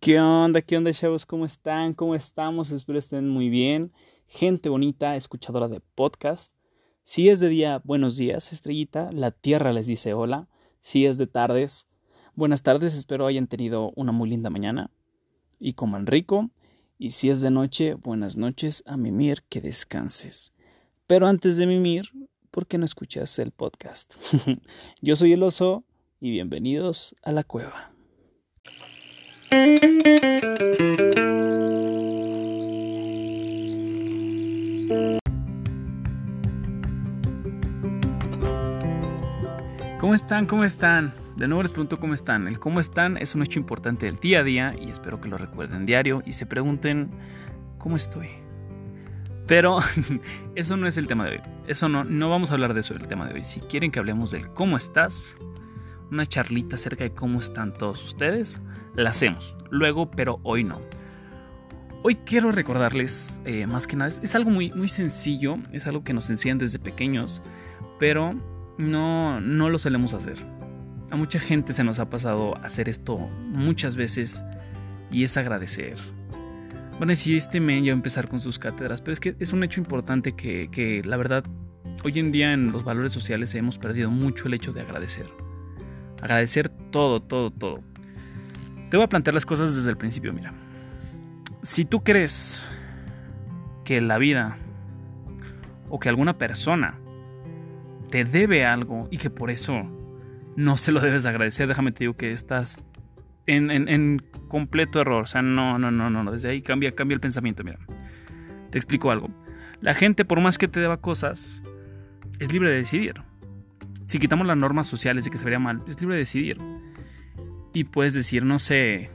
¿Qué onda? ¿Qué onda, chavos? ¿Cómo están? ¿Cómo estamos? Espero estén muy bien. Gente bonita, escuchadora de podcast. Si es de día, buenos días, estrellita. La tierra les dice hola. Si es de tardes, buenas tardes. Espero hayan tenido una muy linda mañana y coman rico. Y si es de noche, buenas noches a mimir, que descanses. Pero antes de mimir, ¿por qué no escuchas el podcast? Yo soy el oso y bienvenidos a la cueva. ¿Cómo están? ¿Cómo están? De nuevo les pregunto cómo están. El cómo están es un hecho importante del día a día y espero que lo recuerden diario y se pregunten cómo estoy. Pero eso no es el tema de hoy. Eso no, no vamos a hablar de eso el tema de hoy. Si quieren que hablemos del cómo estás, una charlita acerca de cómo están todos ustedes, la hacemos. Luego, pero hoy no. Hoy quiero recordarles, eh, más que nada, es, algo muy, muy sencillo, es algo que nos enseñan desde pequeños, pero no, no lo solemos hacer. A mucha gente se nos ha pasado hacer esto muchas veces y es agradecer. Van a decir, este men ya va a empezar con sus cátedras, pero es que es un hecho importante que, que la verdad, hoy en día en los valores sociales hemos perdido mucho el hecho de agradecer. Agradecer todo, todo, todo. Te voy a plantear las cosas desde el principio, mira. Si tú crees que la vida o que alguna persona te debe algo y que por eso no se lo debes agradecer, déjame te digo que estás en, completo error. O sea, no, no, no, no, desde ahí cambia, cambia el pensamiento, mira. Te explico algo. La gente, por más que te deba cosas, es libre de decidir. Si quitamos las normas sociales de que se vería mal, es libre de decidir y puedes decir, no sé,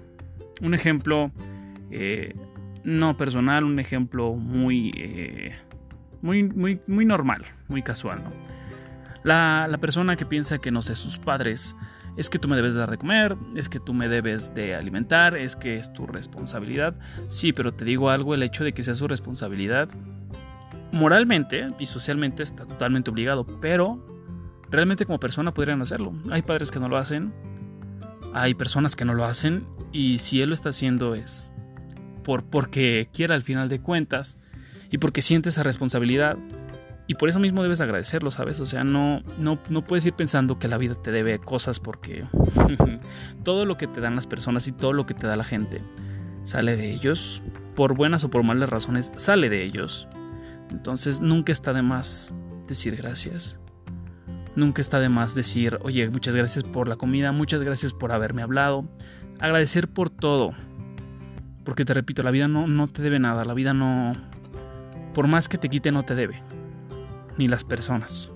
un ejemplo eh, no personal, un ejemplo muy, eh, muy, muy, muy normal, muy casual, ¿no? La, la, persona que piensa que, no sé, sus padres, es que tú me debes dar de comer, es que tú me debes de alimentar, es que es tu responsabilidad. Sí, pero te digo algo, el hecho de que sea su responsabilidad, moralmente y socialmente está totalmente obligado, pero realmente como persona podrían hacerlo. Hay padres que no lo hacen, hay personas que no lo hacen y si él lo está haciendo es por, porque quiera al final de cuentas y porque siente esa responsabilidad. Y por eso mismo debes agradecerlo, ¿sabes? O sea, no, no, no puedes ir pensando que la vida te debe cosas porque todo lo que te dan las personas y todo lo que te da la gente sale de ellos. Por buenas o por malas razones, sale de ellos. Entonces nunca está de más decir gracias. Nunca está de más decir, oye, muchas gracias por la comida, muchas gracias por haberme hablado. Agradecer por todo. Porque te repito, la vida no, no te debe nada, la vida no... Por más que te quite, no te debe. Ni las personas.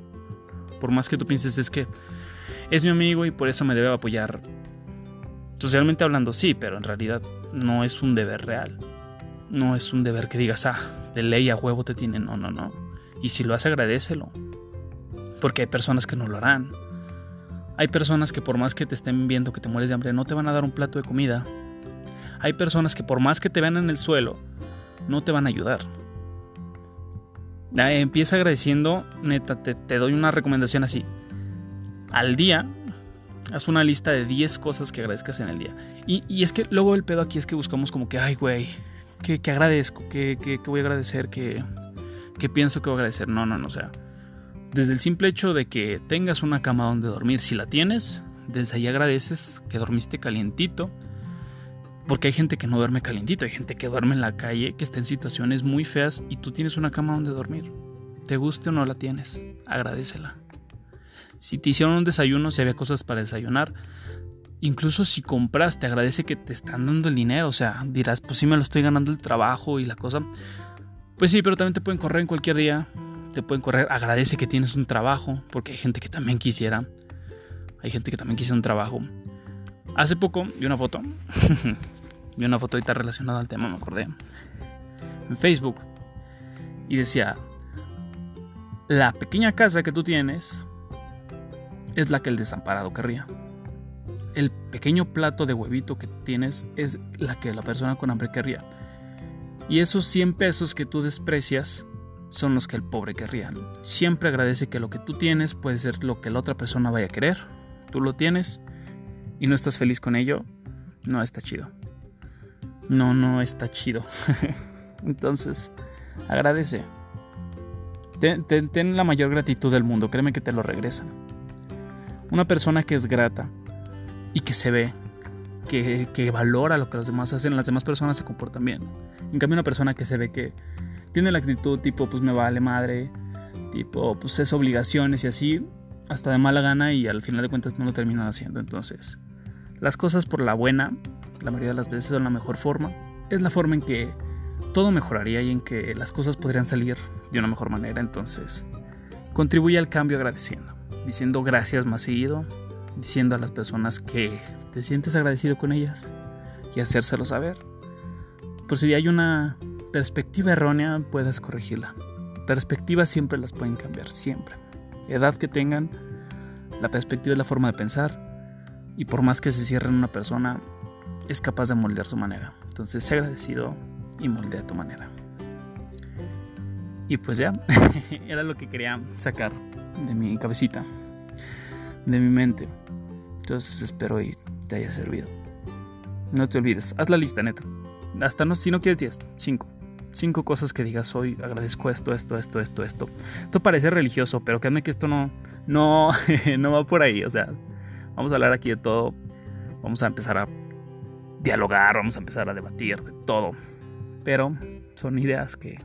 Por más que tú pienses es que es mi amigo y por eso me debe apoyar. Socialmente hablando, sí, pero en realidad no es un deber real. No es un deber que digas, ah, de ley a huevo te tiene. No, no, no. Y si lo hace, agradecelo porque hay personas que no lo harán. Hay personas que por más que te estén viendo que te mueres de hambre, no te van a dar un plato de comida. Hay personas que por más que te vean en el suelo, no te van a ayudar. Empieza agradeciendo, neta, te, doy una recomendación así. Al día, haz una lista de 10 cosas que agradezcas en el día. Y, es que luego el pedo aquí es que buscamos como que, ay, güey, que, agradezco, que, voy a agradecer, que, que pienso que voy a agradecer. No, no, no, o sea desde el simple hecho de que tengas una cama donde dormir, si la tienes, desde ahí agradeces que dormiste calientito. Porque hay gente que no duerme calientito, hay gente que duerme en la calle, que está en situaciones muy feas y tú tienes una cama donde dormir. Te guste o no la tienes, agradecela. Si te hicieron un desayuno, si había cosas para desayunar, incluso si compraste, agradece que te están dando el dinero. O sea, dirás, pues sí me lo estoy ganando el trabajo y la cosa. Pues sí, pero también te pueden correr en cualquier día te pueden correr. Agradece que tienes un trabajo, porque hay gente que también quisiera. Hay gente que también quisiera un trabajo. Hace poco vi una foto. vi una foto ahorita relacionada al tema, me acordé. En Facebook. Y decía, la pequeña casa que tú tienes es la que el desamparado querría. El pequeño plato de huevito que tienes es la que la persona con hambre querría. Y esos 100 pesos que tú desprecias son los que el pobre querría. Siempre agradece que lo que tú tienes puede ser lo que la otra persona vaya a querer. Tú lo tienes y no estás feliz con ello, no está chido. no, no está chido. Entonces, agradece. Ten, la mayor gratitud del mundo, créeme que te lo regresan. Una persona que es grata y que se ve, que, que valora lo que los demás hacen, las demás personas se comportan bien. En cambio, una persona que se ve que tiene la actitud tipo, pues me vale madre, tipo, pues es obligaciones y así, hasta de mala gana y al final de cuentas no lo terminan haciendo. Entonces, las cosas por la buena, la mayoría de las veces son la mejor forma. Es la forma en que todo mejoraría y en que las cosas podrían salir de una mejor manera. Entonces, contribuye al cambio agradeciendo, diciendo gracias más seguido, diciendo a las personas que te sientes agradecido con ellas y hacérselo saber. Por si hay una perspectiva errónea, puedes corregirla. Perspectivas siempre las pueden cambiar, siempre. Edad que tengan, la perspectiva es la forma de pensar. Y por más que se cierre en una persona, es capaz de moldear su manera. Entonces, sé agradecido y moldea tu manera. Y pues ya, era lo que quería sacar de mi cabecita, de mi mente. Entonces espero y te haya servido. No te olvides, haz la lista, neta. Hasta no, si no quieres 10, 5. 5 cosas que digas hoy, agradezco esto, esto, esto, esto, esto. Esto parece religioso, pero créanme que esto no, no, no va por ahí. O sea, vamos a hablar aquí de todo. Vamos a empezar a dialogar, vamos a empezar a debatir de todo. Pero son ideas que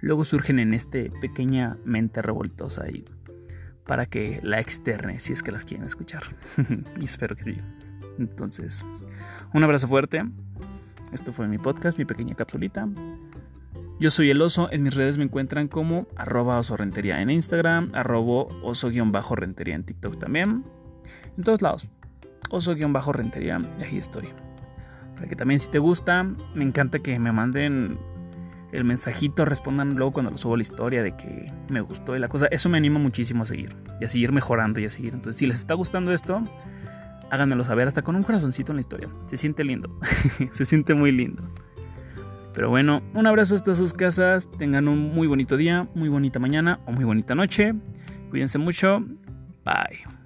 luego surgen en este pequeña mente revoltosa y para que la externe si es que las quieren escuchar. y espero que sí. Entonces, un abrazo fuerte. Esto fue mi podcast, mi pequeña capsulita. Yo soy el oso, en mis redes me encuentran como arroba oso rentería en Instagram, arroba oso-rentería en TikTok también. En todos lados, oso-rentería, y ahí estoy. Para que también si te gusta, me encanta que me manden el mensajito, respondan luego cuando lo subo la historia de que me gustó y la cosa. Eso me anima muchísimo a seguir y a seguir mejorando y a seguir. Entonces, si les está gustando esto, háganmelo saber hasta con un corazoncito en la historia. Se siente lindo, se siente muy lindo. Pero bueno, un abrazo hasta sus casas. Tengan un muy bonito día, muy bonita mañana o muy bonita noche. Cuídense mucho. Bye.